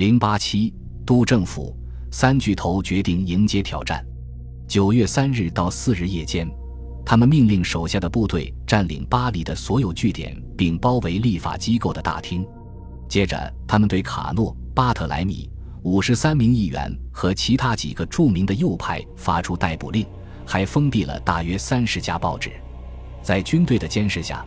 零八七，督政府三巨头决定迎接挑战。九月三日到四日夜间，他们命令手下的部队占领巴黎的所有据点，并包围立法机构的大厅。接着，他们对卡诺、巴特莱米、五十三名议员和其他几个著名的右派发出逮捕令，还封闭了大约三十家报纸。在军队的监视下，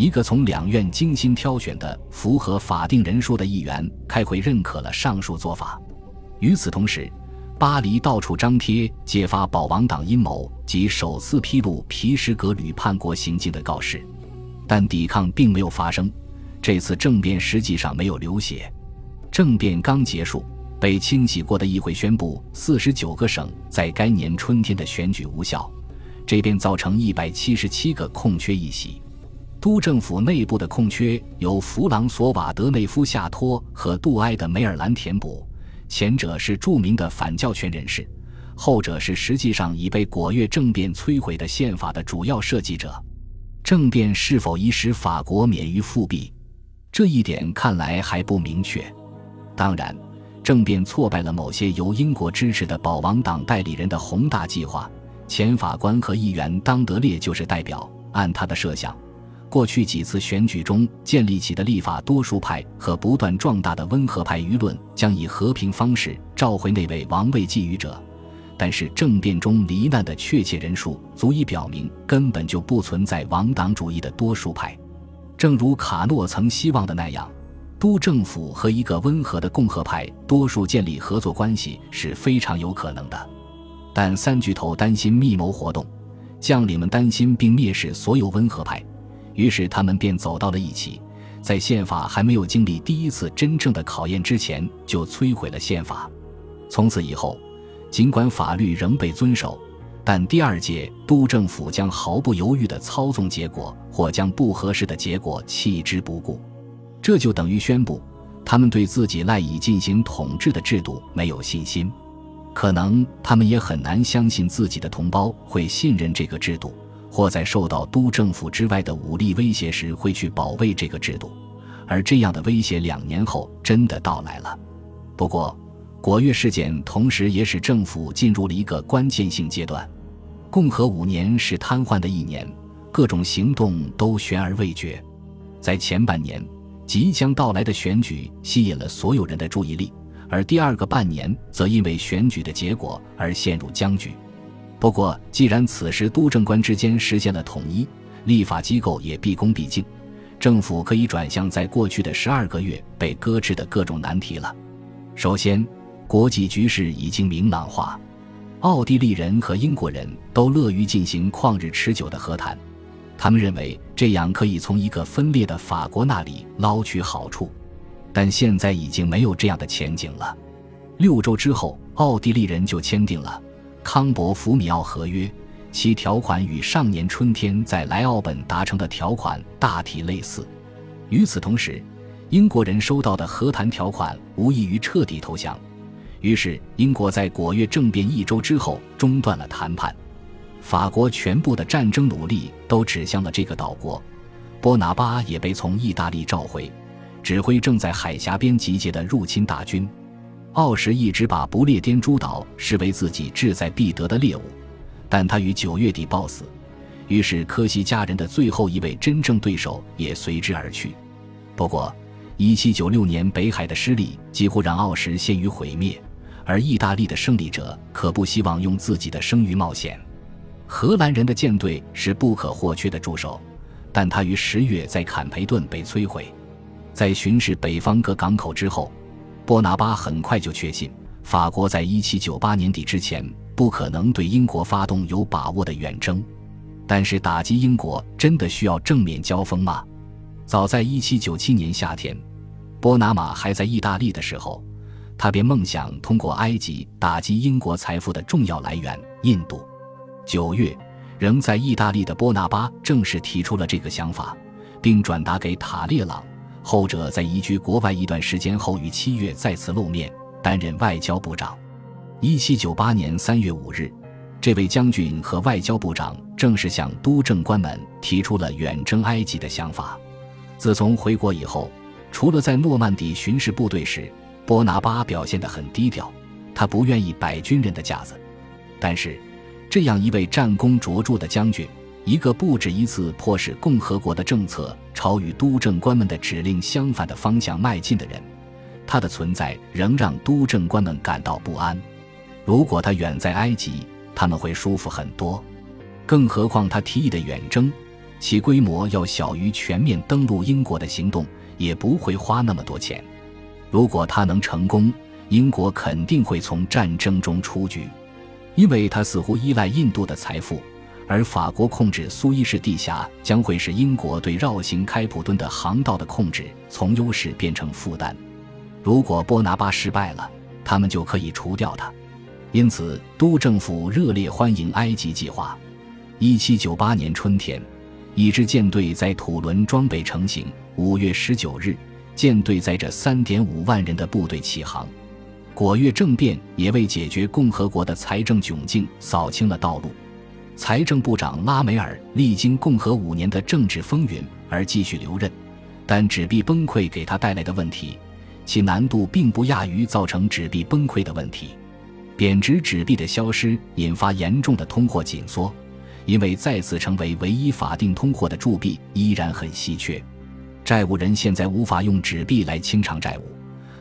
一个从两院精心挑选的符合法定人数的议员开会认可了上述做法。与此同时，巴黎到处张贴揭发保王党阴谋及首次披露皮什格吕叛国行径的告示，但抵抗并没有发生。这次政变实际上没有流血。政变刚结束，被清洗过的议会宣布，四十九个省在该年春天的选举无效。这便造成一百七十七个空缺议席，督政府内部的空缺由弗朗索瓦德内夫夏托和杜埃的梅尔兰填补。前者是著名的反教权人士，后者是实际上已被果月政变摧毁的宪法的主要设计者。政变是否已使法国免于复辟？这一点看来还不明确。当然，政变挫败了某些由英国支持的保王党代理人的宏大计划。前法官和议员当德烈就是代表。按他的设想，过去几次选举中建立起的立法多数派和不断壮大的温和派舆论，将以和平方式召回那位王位觊觎者。但是政变中罹难的确切人数足以表明，根本就不存在王党主义的多数派。正如卡诺曾希望的那样，督政府和一个温和的共和派多数建立合作关系是非常有可能的。但三巨头担心密谋活动，将领们担心并蔑视所有温和派，于是他们便走到了一起，在宪法还没有经历第一次真正的考验之前，就摧毁了宪法。从此以后，尽管法律仍被遵守，但第二届督政府将毫不犹豫地操纵结果，或将不合适的结果弃之不顾。这就等于宣布，他们对自己赖以进行统治的制度没有信心。可能他们也很难相信自己的同胞会信任这个制度，或在受到督政府之外的武力威胁时会去保卫这个制度。而这样的威胁两年后真的到来了。不过，果月事件同时也使政府进入了一个关键性阶段。共和五年是瘫痪的一年，各种行动都悬而未决。在前半年，即将到来的选举吸引了所有人的注意力。而第二个半年则因为选举的结果而陷入僵局。不过，既然此时督政官之间实现了统一，立法机构也毕恭毕敬，政府可以转向在过去的十二个月被搁置的各种难题了。首先，国际局势已经明朗化，奥地利人和英国人都乐于进行旷日持久的和谈，他们认为这样可以从一个分裂的法国那里捞取好处。但现在已经没有这样的前景了。六周之后，奥地利人就签订了康伯福米奥合约，其条款与上年春天在莱奥本达成的条款大体类似。与此同时，英国人收到的和谈条款无异于彻底投降。于是，英国在果月政变一周之后中断了谈判。法国全部的战争努力都指向了这个岛国，波拿巴也被从意大利召回。指挥正在海峡边集结的入侵大军，奥什一直把不列颠诸岛视为自己志在必得的猎物，但他于九月底暴死，于是科西嘉人的最后一位真正对手也随之而去。不过，一七九六年北海的失利几乎让奥什陷于毁灭，而意大利的胜利者可不希望用自己的声誉冒险。荷兰人的舰队是不可或缺的助手，但他于十月在坎培顿被摧毁。在巡视北方各港口之后，波拿巴很快就确信，法国在一七九八年底之前不可能对英国发动有把握的远征。但是，打击英国真的需要正面交锋吗？早在一七九七年夏天，波拿马还在意大利的时候，他便梦想通过埃及打击英国财富的重要来源——印度。九月，仍在意大利的波拿巴正式提出了这个想法，并转达给塔列朗。后者在移居国外一段时间后，于七月再次露面，担任外交部长。一七九八年三月五日，这位将军和外交部长正式向督政官们提出了远征埃及的想法。自从回国以后，除了在诺曼底巡视部队时，波拿巴表现得很低调，他不愿意摆军人的架子。但是，这样一位战功卓著的将军，一个不止一次迫使共和国的政策朝与督政官们的指令相反的方向迈进的人，他的存在仍让督政官们感到不安。如果他远在埃及，他们会舒服很多。更何况他提议的远征，其规模要小于全面登陆英国的行动，也不会花那么多钱。如果他能成功，英国肯定会从战争中出局，因为他似乎依赖印度的财富，而法国控制苏伊士地峡将会使英国对绕行开普敦的航道的控制从优势变成负担。如果波拿巴失败了，他们就可以除掉他。因此，都政府热烈欢迎埃及计划。一七九八年春天，一支舰队在土伦装备成型。五月十九日，舰队载着三点五万人的部队起航。果月政变也为解决共和国的财政窘境扫清了道路。财政部长拉梅尔历经共和五年的政治风云而继续留任，但纸币崩溃给他带来的问题，其难度并不亚于造成纸币崩溃的问题。贬值纸币的消失引发严重的通货紧缩。因为再次成为唯一法定通货的铸币依然很稀缺，债务人现在无法用纸币来清偿债务，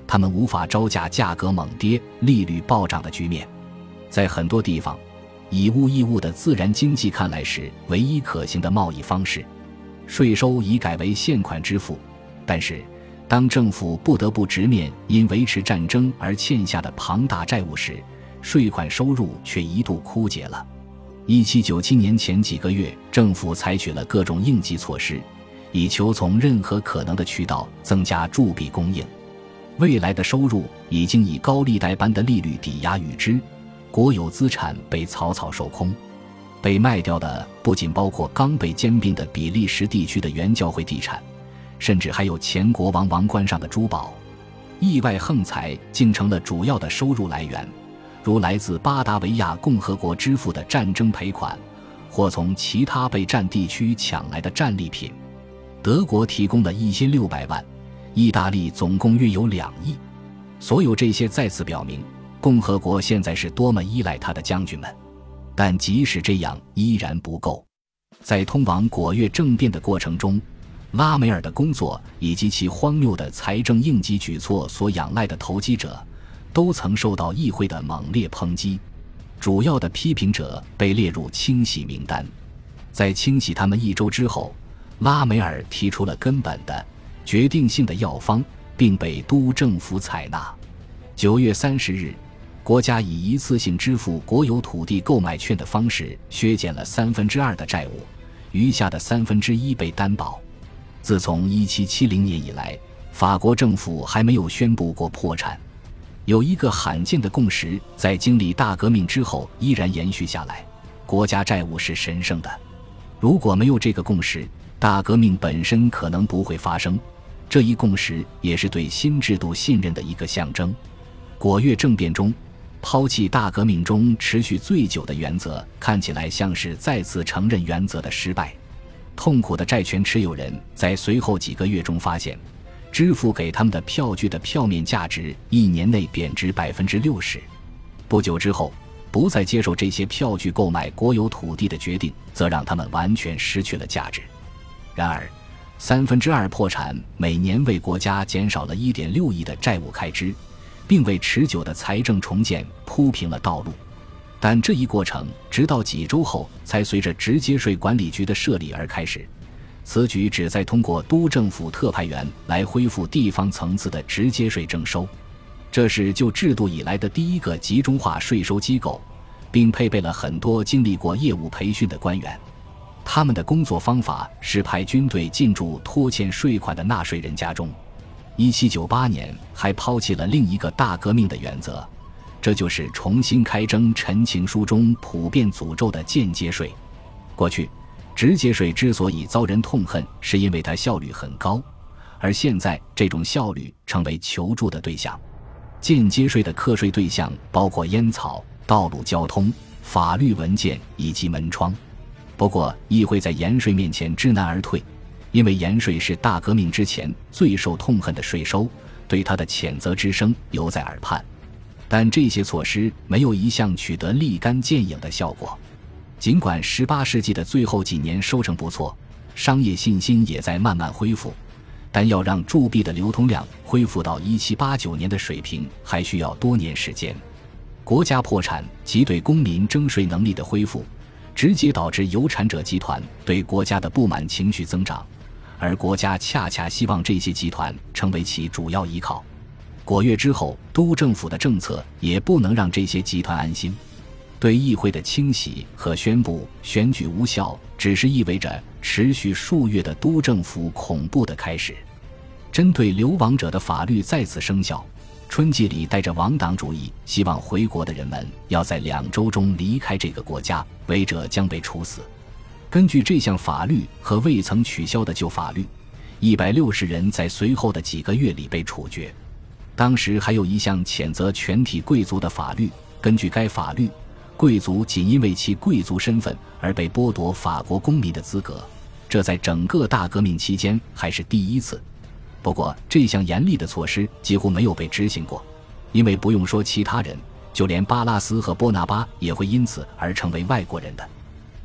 他们无法招架价格猛跌、利率暴涨的局面。在很多地方，以物易物的自然经济看来是唯一可行的贸易方式，税收已改为现款支付。但是，当政府不得不直面因维持战争而欠下的庞大债务时，税款收入却一度枯竭了。一七九七年前几个月，政府采取了各种应急措施，以求从任何可能的渠道增加铸币供应。未来的收入已经以高利贷般的利率抵押预支，国有资产被草草售空。被卖掉的不仅包括刚被兼并的比利时地区的原教会地产，甚至还有前国王王冠上的珠宝。意外横财竟成了主要的收入来源。如来自巴达维亚共和国支付的战争赔款，或从其他被占地区抢来的战利品，德国提供了一千六百万，意大利总共约有两亿。所有这些再次表明，共和国现在是多么依赖他的将军们。但即使这样，依然不够。在通往果月政变的过程中，拉梅尔的工作以及其荒谬的财政应急举措所仰赖的投机者。都曾受到议会的猛烈抨击，主要的批评者被列入清洗名单。在清洗他们一周之后，拉梅尔提出了根本的、决定性的药方，并被都政府采纳。九月三十日，国家以一次性支付国有土地购买券的方式削减了三分之二的债务，余下的三分之一被担保。自从一七七零年以来，法国政府还没有宣布过破产。有一个罕见的共识，在经历大革命之后依然延续下来：国家债务是神圣的。如果没有这个共识，大革命本身可能不会发生。这一共识也是对新制度信任的一个象征。果月政变中，抛弃大革命中持续最久的原则，看起来像是再次承认原则的失败。痛苦的债权持有人在随后几个月中发现。支付给他们的票据的票面价值一年内贬值百分之六十，不久之后，不再接受这些票据购买国有土地的决定，则让他们完全失去了价值。然而，三分之二破产每年为国家减少了一点六亿的债务开支，并为持久的财政重建铺平了道路。但这一过程直到几周后才随着直接税管理局的设立而开始。此举旨在通过都政府特派员来恢复地方层次的直接税征收，这是就制度以来的第一个集中化税收机构，并配备了很多经历过业务培训的官员。他们的工作方法是派军队进驻拖欠税款的纳税人家中。一七九八年还抛弃了另一个大革命的原则，这就是重新开征陈情书中普遍诅咒的间接税。过去。直接税之所以遭人痛恨，是因为它效率很高，而现在这种效率成为求助的对象。间接税的课税对象包括烟草、道路交通、法律文件以及门窗。不过，议会在盐税面前知难而退，因为盐税是大革命之前最受痛恨的税收，对他的谴责之声犹在耳畔，但这些措施没有一项取得立竿见影的效果。尽管18世纪的最后几年收成不错，商业信心也在慢慢恢复，但要让铸币的流通量恢复到1789年的水平，还需要多年时间。国家破产及对公民征税能力的恢复，直接导致有产者集团对国家的不满情绪增长。而国家恰恰希望这些集团成为其主要依靠。果月之后，都政府的政策也不能让这些集团安心。对议会的清洗和宣布选举无效，只是意味着持续数月的都政府恐怖的开始。针对流亡者的法律再次生效。春季里带着亡党主义希望回国的人们，要在两周中离开这个国家，违者将被处死。根据这项法律和未曾取消的旧法律，一百六十人在随后的几个月里被处决。当时还有一项谴责全体贵族的法律，根据该法律，贵族仅因为其贵族身份而被剥夺法国公民的资格。这在整个大革命期间还是第一次。不过，这项严厉的措施几乎没有被执行过，因为不用说其他人，就连巴拉斯和波拿巴也会因此而成为外国人的。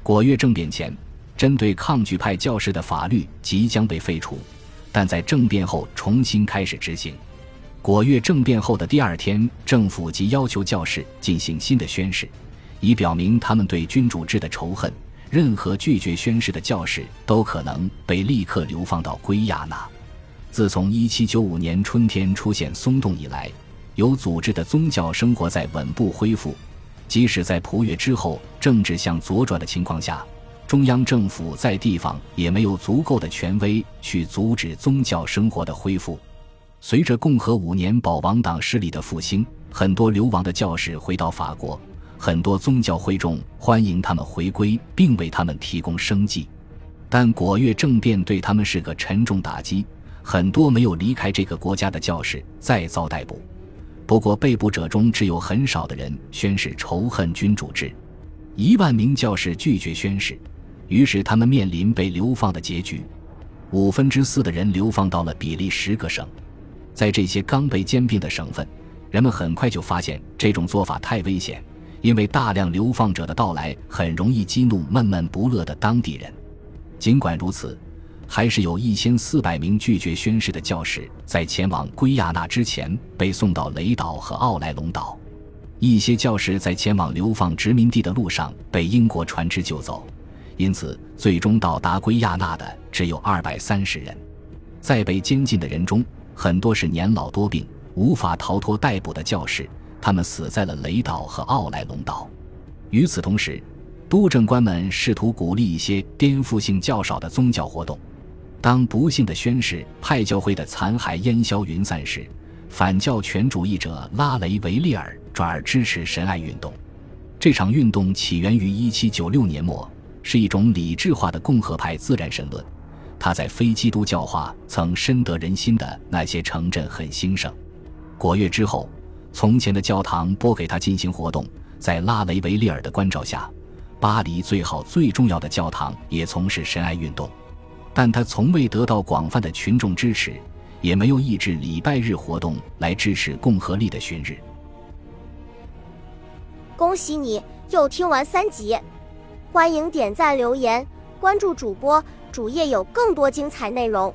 果月政变前，针对抗拒派教士的法律即将被废除，但在政变后重新开始执行。果月政变后的第二天，政府即要求教士进行新的宣誓，以表明他们对君主制的仇恨。任何拒绝宣誓的教士都可能被立刻流放到圭亚那。自从1795年春天出现松动以来，有组织的宗教生活在稳步恢复。即使在普月之后政治向左转的情况下，中央政府在地方也没有足够的权威去阻止宗教生活的恢复。随着共和五年保王党势力的复兴，很多流亡的教士回到法国，很多宗教会众欢迎他们回归，并为他们提供生计。但果月政变对他们是个沉重打击，很多没有离开这个国家的教士再遭逮捕。不过，被捕者中只有很少的人宣誓仇恨君主制，一万名教士拒绝宣誓，于是他们面临被流放的结局。五分之四的人流放到了比利时各省，在这些刚被兼并的省份，人们很快就发现这种做法太危险，因为大量流放者的到来很容易激怒闷闷不乐的当地人。尽管如此。还是有一千四百名拒绝宣誓的教士在前往圭亚那之前被送到雷岛和奥莱隆岛。一些教士在前往流放殖民地的路上被英国船只救走，因此最终到达圭亚那的只有二百三十人。在被监禁的人中，很多是年老多病、无法逃脱逮捕的教士，他们死在了雷岛和奥莱隆岛。与此同时，督政官们试图鼓励一些颠覆性较少的宗教活动。当不幸的宣誓派教会的残骸烟消云散时，反教权主义者拉雷维利尔转而支持神爱运动。这场运动起源于1796年末，是一种理智化的共和派自然神论。他在非基督教化曾深得人心的那些城镇很兴盛。果月之后，从前的教堂拨给他进行活动。在拉雷维利尔的关照下，巴黎最好最重要的教堂也从事神爱运动。但他从未得到广泛的群众支持，也没有抑制礼拜日活动来支持共和力的旬日。恭喜你又听完三集，欢迎点赞、留言、关注主播，主页有更多精彩内容。